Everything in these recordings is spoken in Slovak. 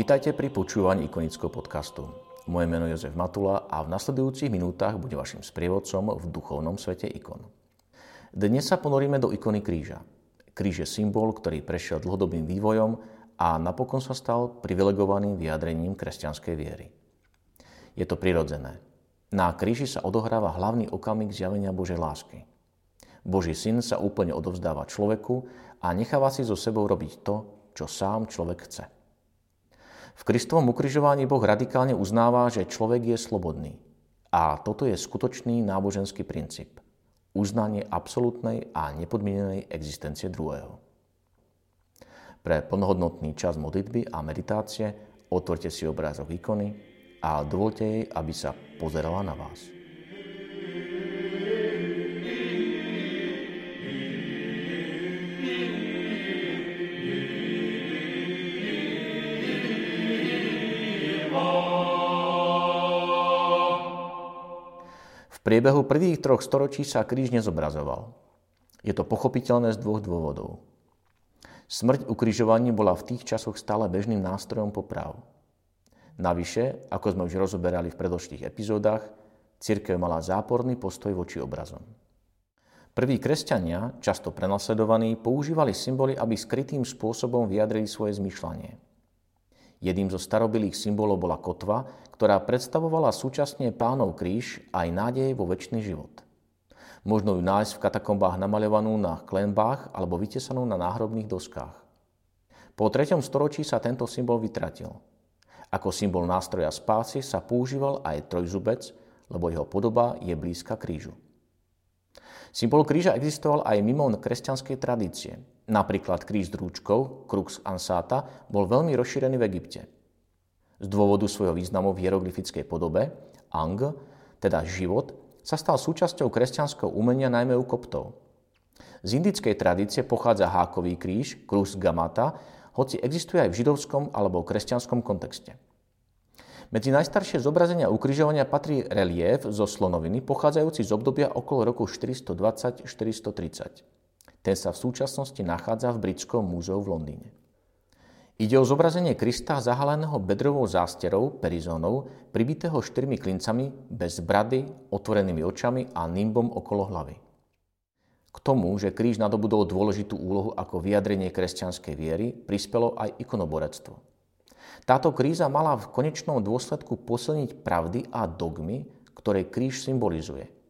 Vítajte pri počúvaní ikonického podcastu. Moje meno je Jozef Matula a v nasledujúcich minútach bude vašim sprievodcom v duchovnom svete ikon. Dnes sa ponoríme do ikony kríža. Kríž je symbol, ktorý prešiel dlhodobým vývojom a napokon sa stal privilegovaným vyjadrením kresťanskej viery. Je to prirodzené. Na kríži sa odohráva hlavný okamih zjavenia Božej lásky. Boží syn sa úplne odovzdáva človeku a necháva si so sebou robiť to, čo sám človek chce. V Kristovom ukrižovaní Boh radikálne uznáva, že človek je slobodný. A toto je skutočný náboženský princíp. Uznanie absolútnej a nepodmienenej existencie druhého. Pre plnohodnotný čas modlitby a meditácie otvorte si obrázok ikony a dovolte jej, aby sa pozerala na vás. Priebehu prvých troch storočí sa kríž nezobrazoval. Je to pochopiteľné z dvoch dôvodov. Smrť ukrižovaní bola v tých časoch stále bežným nástrojom poprav. Navyše, ako sme už rozoberali v predošlých epizódach, církev mala záporný postoj voči obrazom. Prví kresťania, často prenasledovaní, používali symboly, aby skrytým spôsobom vyjadrili svoje zmyšľanie – Jedným zo starobilých symbolov bola kotva, ktorá predstavovala súčasne pánov kríž aj nádej vo väčší život. Možno ju nájsť v katakombách namaľovanú na klenbách alebo vytesanú na náhrobných doskách. Po 3. storočí sa tento symbol vytratil. Ako symbol nástroja spásy sa používal aj trojzubec, lebo jeho podoba je blízka krížu. Symbol kríža existoval aj mimo kresťanskej tradície. Napríklad kríž s rúčkou, crux ansata, bol veľmi rozšírený v Egypte. Z dôvodu svojho významu v hieroglyfickej podobe, ang, teda život, sa stal súčasťou kresťanského umenia najmä u koptov. Z indickej tradície pochádza hákový kríž, krus gamata, hoci existuje aj v židovskom alebo kresťanskom kontexte. Medzi najstaršie zobrazenia ukrižovania patrí relief zo slonoviny pochádzajúci z obdobia okolo roku 420-430. Ten sa v súčasnosti nachádza v Britskom múzeu v Londýne. Ide o zobrazenie Krista zahaleného bedrovou zásterou, perizónou, pribitého štyrmi klincami, bez brady, otvorenými očami a nimbom okolo hlavy. K tomu, že kríž nadobudol dôležitú úlohu ako vyjadrenie kresťanskej viery, prispelo aj ikonoborectvo. Táto kríza mala v konečnom dôsledku posilniť pravdy a dogmy, ktoré kríž symbolizuje –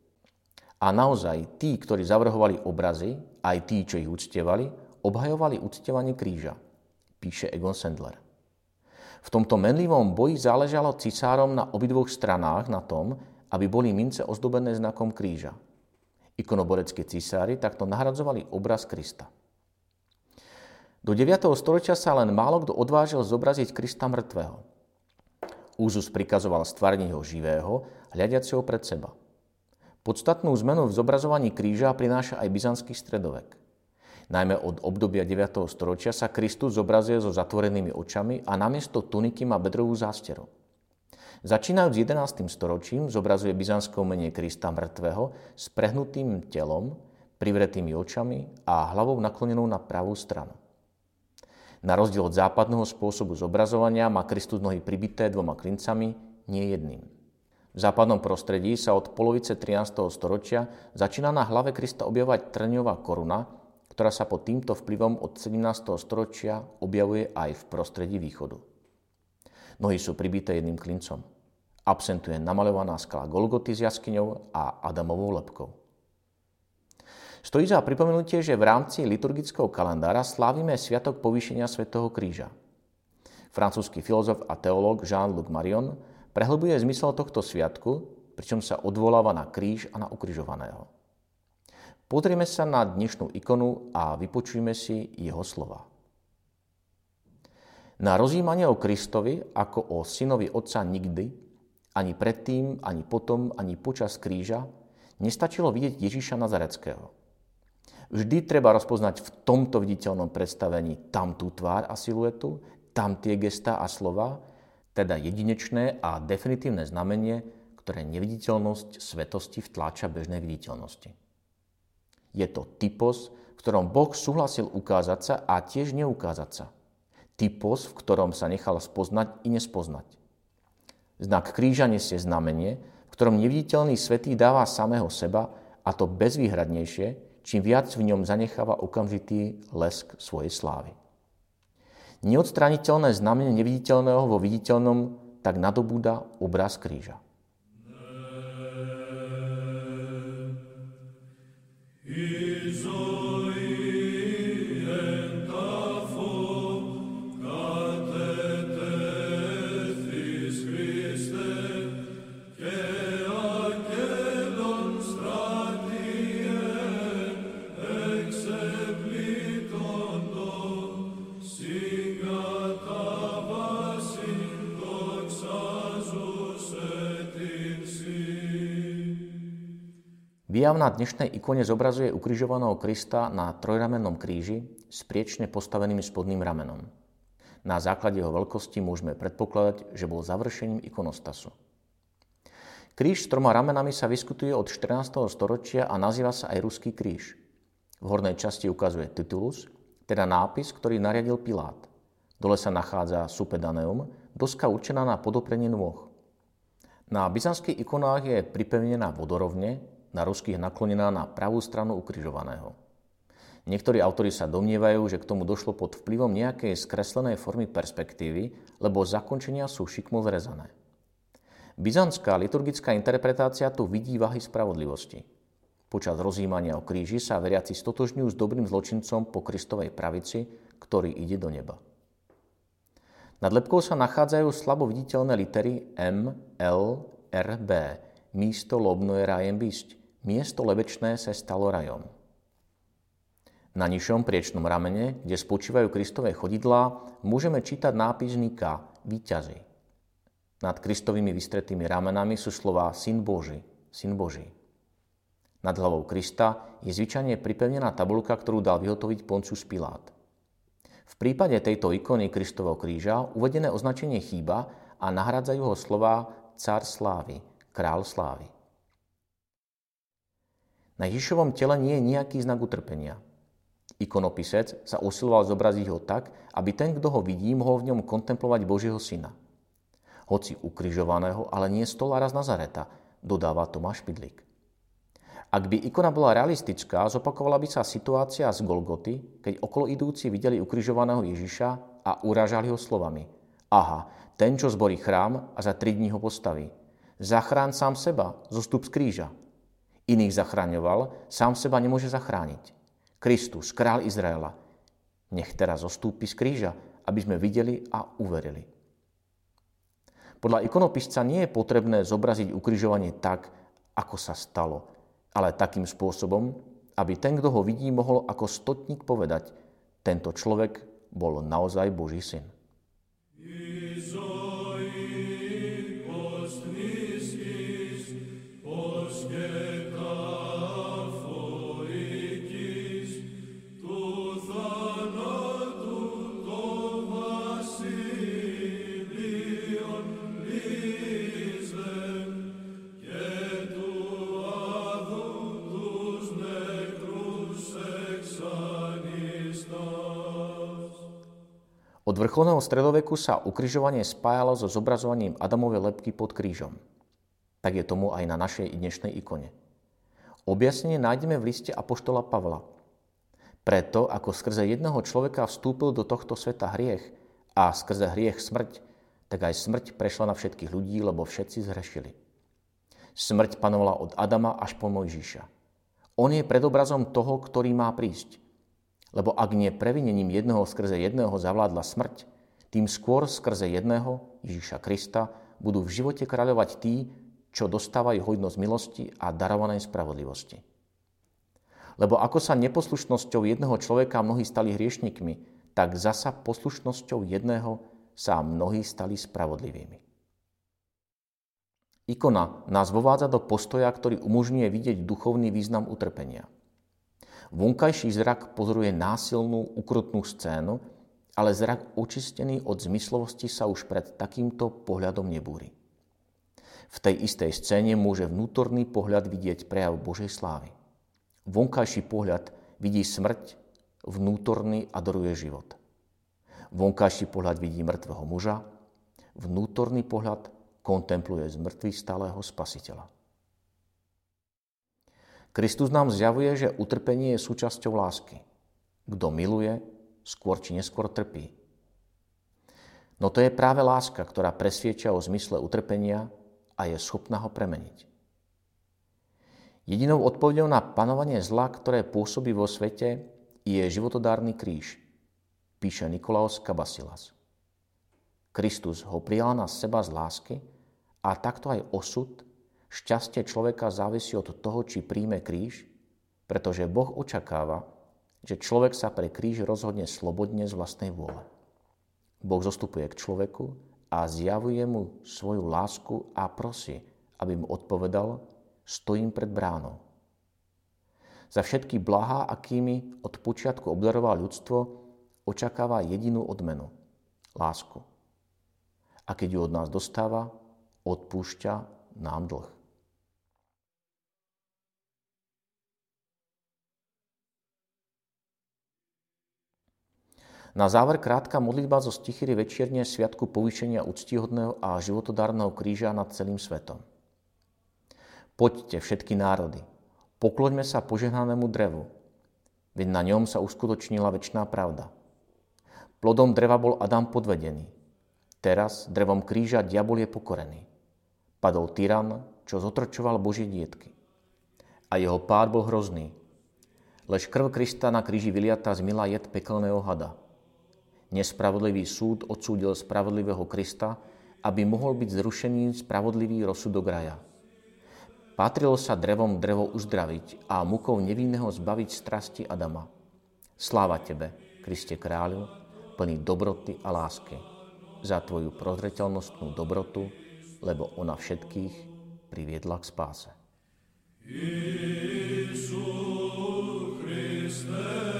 a naozaj tí, ktorí zavrhovali obrazy, aj tí, čo ich uctievali, obhajovali uctievanie kríža, píše Egon Sendler. V tomto menlivom boji záležalo cisárom na obidvoch stranách na tom, aby boli mince ozdobené znakom kríža. Ikonoboreckí cisári takto nahradzovali obraz Krista. Do 9. storočia sa len málo kto odvážil zobraziť Krista mŕtvého. Úzus prikazoval stvárniť ho živého, hľadiaceho pred seba – Podstatnú zmenu v zobrazovaní kríža prináša aj byzantský stredovek. Najmä od obdobia 9. storočia sa Kristus zobrazuje so zatvorenými očami a namiesto tuniky má bedrovú zásteru. Začínajúc 11. storočím zobrazuje byzantské umenie Krista mŕtvého s prehnutým telom, privretými očami a hlavou naklonenou na pravú stranu. Na rozdiel od západného spôsobu zobrazovania má Kristus nohy pribité dvoma klincami, nie jedným. V západnom prostredí sa od polovice 13. storočia začína na hlave Krista objavovať trňová koruna, ktorá sa pod týmto vplyvom od 17. storočia objavuje aj v prostredí východu. Nohy sú pribité jedným klincom. Absentuje namaľovaná skala Golgoty s jaskyňou a Adamovou lepkou. Stojí za pripomenutie, že v rámci liturgického kalendára slávime Sviatok povýšenia Svetého kríža. Francúzsky filozof a teológ Jean-Luc Marion Prehlbuje zmysel tohto sviatku, pričom sa odvoláva na kríž a na ukrižovaného. Pozrieme sa na dnešnú ikonu a vypočujme si jeho slova. Na rozjímanie o Kristovi ako o synovi Otca nikdy, ani predtým, ani potom, ani počas kríža, nestačilo vidieť Ježíša Nazareckého. Vždy treba rozpoznať v tomto viditeľnom predstavení tam tvár a siluetu, tam tie gesta a slova, teda jedinečné a definitívne znamenie, ktoré neviditeľnosť svetosti vtláča bežnej viditeľnosti. Je to typos, v ktorom Boh súhlasil ukázať sa a tiež neukázať sa – typos, v ktorom sa nechal spoznať i nespoznať. Znak kríža nesie znamenie, v ktorom neviditeľný svetý dáva samého seba, a to bezvýhradnejšie, čím viac v ňom zanecháva okamžitý lesk svojej slávy. Neodstraniteľné znamenie neviditeľného vo viditeľnom tak nadobúda obraz kríža. Výjav na dnešnej ikone zobrazuje ukrižovaného Krista na trojramennom kríži s priečne postaveným spodným ramenom. Na základe jeho veľkosti môžeme predpokladať, že bol završením ikonostasu. Kríž s troma ramenami sa vyskutuje od 14. storočia a nazýva sa aj Ruský kríž. V hornej časti ukazuje titulus, teda nápis, ktorý nariadil Pilát. Dole sa nachádza supedaneum, doska určená na podoprenie nôh. Na byzantských ikonách je pripevnená vodorovne, na ruských naklonená na pravú stranu ukrižovaného. Niektorí autori sa domnievajú, že k tomu došlo pod vplyvom nejakej skreslenej formy perspektívy, lebo zakončenia sú šikmo zrezané. Byzantská liturgická interpretácia tu vidí váhy spravodlivosti. Počas rozjímania o kríži sa veriaci stotožňujú s dobrým zločincom po Kristovej pravici, ktorý ide do neba. Nad lepkou sa nachádzajú slabo viditeľné litery M, L, R, B. Místo lobno je rájem bysť. Miesto lebečné sa stalo rajom. Na nižšom priečnom ramene, kde spočívajú Kristové chodidlá, môžeme čítať nápis Nika, výťazy. Nad Kristovými vystretými ramenami sú slova Syn Boží, Syn Boží. Nad hlavou Krista je zvyčajne pripevnená tabulka, ktorú dal vyhotoviť Poncius Pilát. V prípade tejto ikony Kristového kríža uvedené označenie chýba a nahradzajú ho slova Car slávy, Král slávy. Na Ježišovom tele nie je nejaký znak utrpenia. Ikonopisec sa usiloval zobraziť ho tak, aby ten, kto ho vidí, mohol v ňom kontemplovať Božieho syna. Hoci ukrižovaného, ale nie stolára z Nazareta, dodáva Tomáš Pidlik. Ak by ikona bola realistická, zopakovala by sa situácia z Golgoty, keď okolo idúci videli ukrižovaného Ježiša a uražali ho slovami. Aha, ten, čo zborí chrám a za tri dní ho postaví. Zachrán sám seba, zostup z kríža iných zachraňoval, sám seba nemôže zachrániť. Kristus, král Izraela, nech teraz zostúpi z kríža, aby sme videli a uverili. Podľa ikonopisca nie je potrebné zobraziť ukrižovanie tak, ako sa stalo, ale takým spôsobom, aby ten, kto ho vidí, mohol ako stotník povedať, tento človek bol naozaj Boží syn. Od vrcholného stredoveku sa ukrižovanie spájalo so zobrazovaním Adamovej lepky pod krížom. Tak je tomu aj na našej dnešnej ikone. Objasnenie nájdeme v liste Apoštola Pavla. Preto, ako skrze jedného človeka vstúpil do tohto sveta hriech a skrze hriech smrť, tak aj smrť prešla na všetkých ľudí, lebo všetci zhrešili. Smrť panovala od Adama až po Mojžiša. On je predobrazom toho, ktorý má prísť. Lebo ak nie previnením jedného skrze jedného zavládla smrť, tým skôr skrze jedného, Ježiša Krista, budú v živote kráľovať tí, čo dostávajú hojnosť milosti a darovanej spravodlivosti. Lebo ako sa neposlušnosťou jedného človeka mnohí stali hriešnikmi, tak zasa poslušnosťou jedného sa mnohí stali spravodlivými. Ikona nás vovádza do postoja, ktorý umožňuje vidieť duchovný význam utrpenia. Vonkajší zrak pozoruje násilnú, ukrutnú scénu, ale zrak očistený od zmyslovosti sa už pred takýmto pohľadom nebúri. V tej istej scéne môže vnútorný pohľad vidieť prejav Božej slávy. Vonkajší pohľad vidí smrť, vnútorný adoruje život. Vonkajší pohľad vidí mŕtvého muža, vnútorný pohľad kontempluje z mŕtvych stáleho spasiteľa. Kristus nám zjavuje, že utrpenie je súčasťou lásky. Kto miluje, skôr či neskôr trpí. No to je práve láska, ktorá presvieča o zmysle utrpenia a je schopná ho premeniť. Jedinou odpovedou na panovanie zla, ktoré pôsobí vo svete, je životodárny kríž, píše Nikolaos Kabasilas. Kristus ho prijal na seba z lásky a takto aj osud, šťastie človeka závisí od toho, či príjme kríž, pretože Boh očakáva, že človek sa pre kríž rozhodne slobodne z vlastnej vôle. Boh zostupuje k človeku a zjavuje mu svoju lásku a prosí, aby mu odpovedal, stojím pred bránou. Za všetky blahá, akými od počiatku obdaroval ľudstvo, očakáva jedinú odmenu – lásku. A keď ju od nás dostáva, odpúšťa nám dlh. Na záver krátka modlitba zo stichyry večierne sviatku povýšenia úctihodného a životodárneho kríža nad celým svetom. Poďte všetky národy, pokloňme sa požehnanému drevu, veď na ňom sa uskutočnila väčšiná pravda. Plodom dreva bol Adam podvedený, teraz drevom kríža diabol je pokorený. Padol tyran, čo zotrčoval Božie dietky. A jeho pád bol hrozný, lež krv Krista na kríži vyliata zmila jed pekelného hada – Nespravodlivý súd odsúdil spravodlivého Krista, aby mohol byť zrušený spravodlivý rozsudok raja. Patrilo sa drevom drevo uzdraviť a mukou nevinného zbaviť strasti Adama. Sláva Tebe, Kriste kráľu, plný dobroty a lásky, za Tvoju prozreteľnostnú dobrotu, lebo ona všetkých priviedla k spáse. Isu Christe.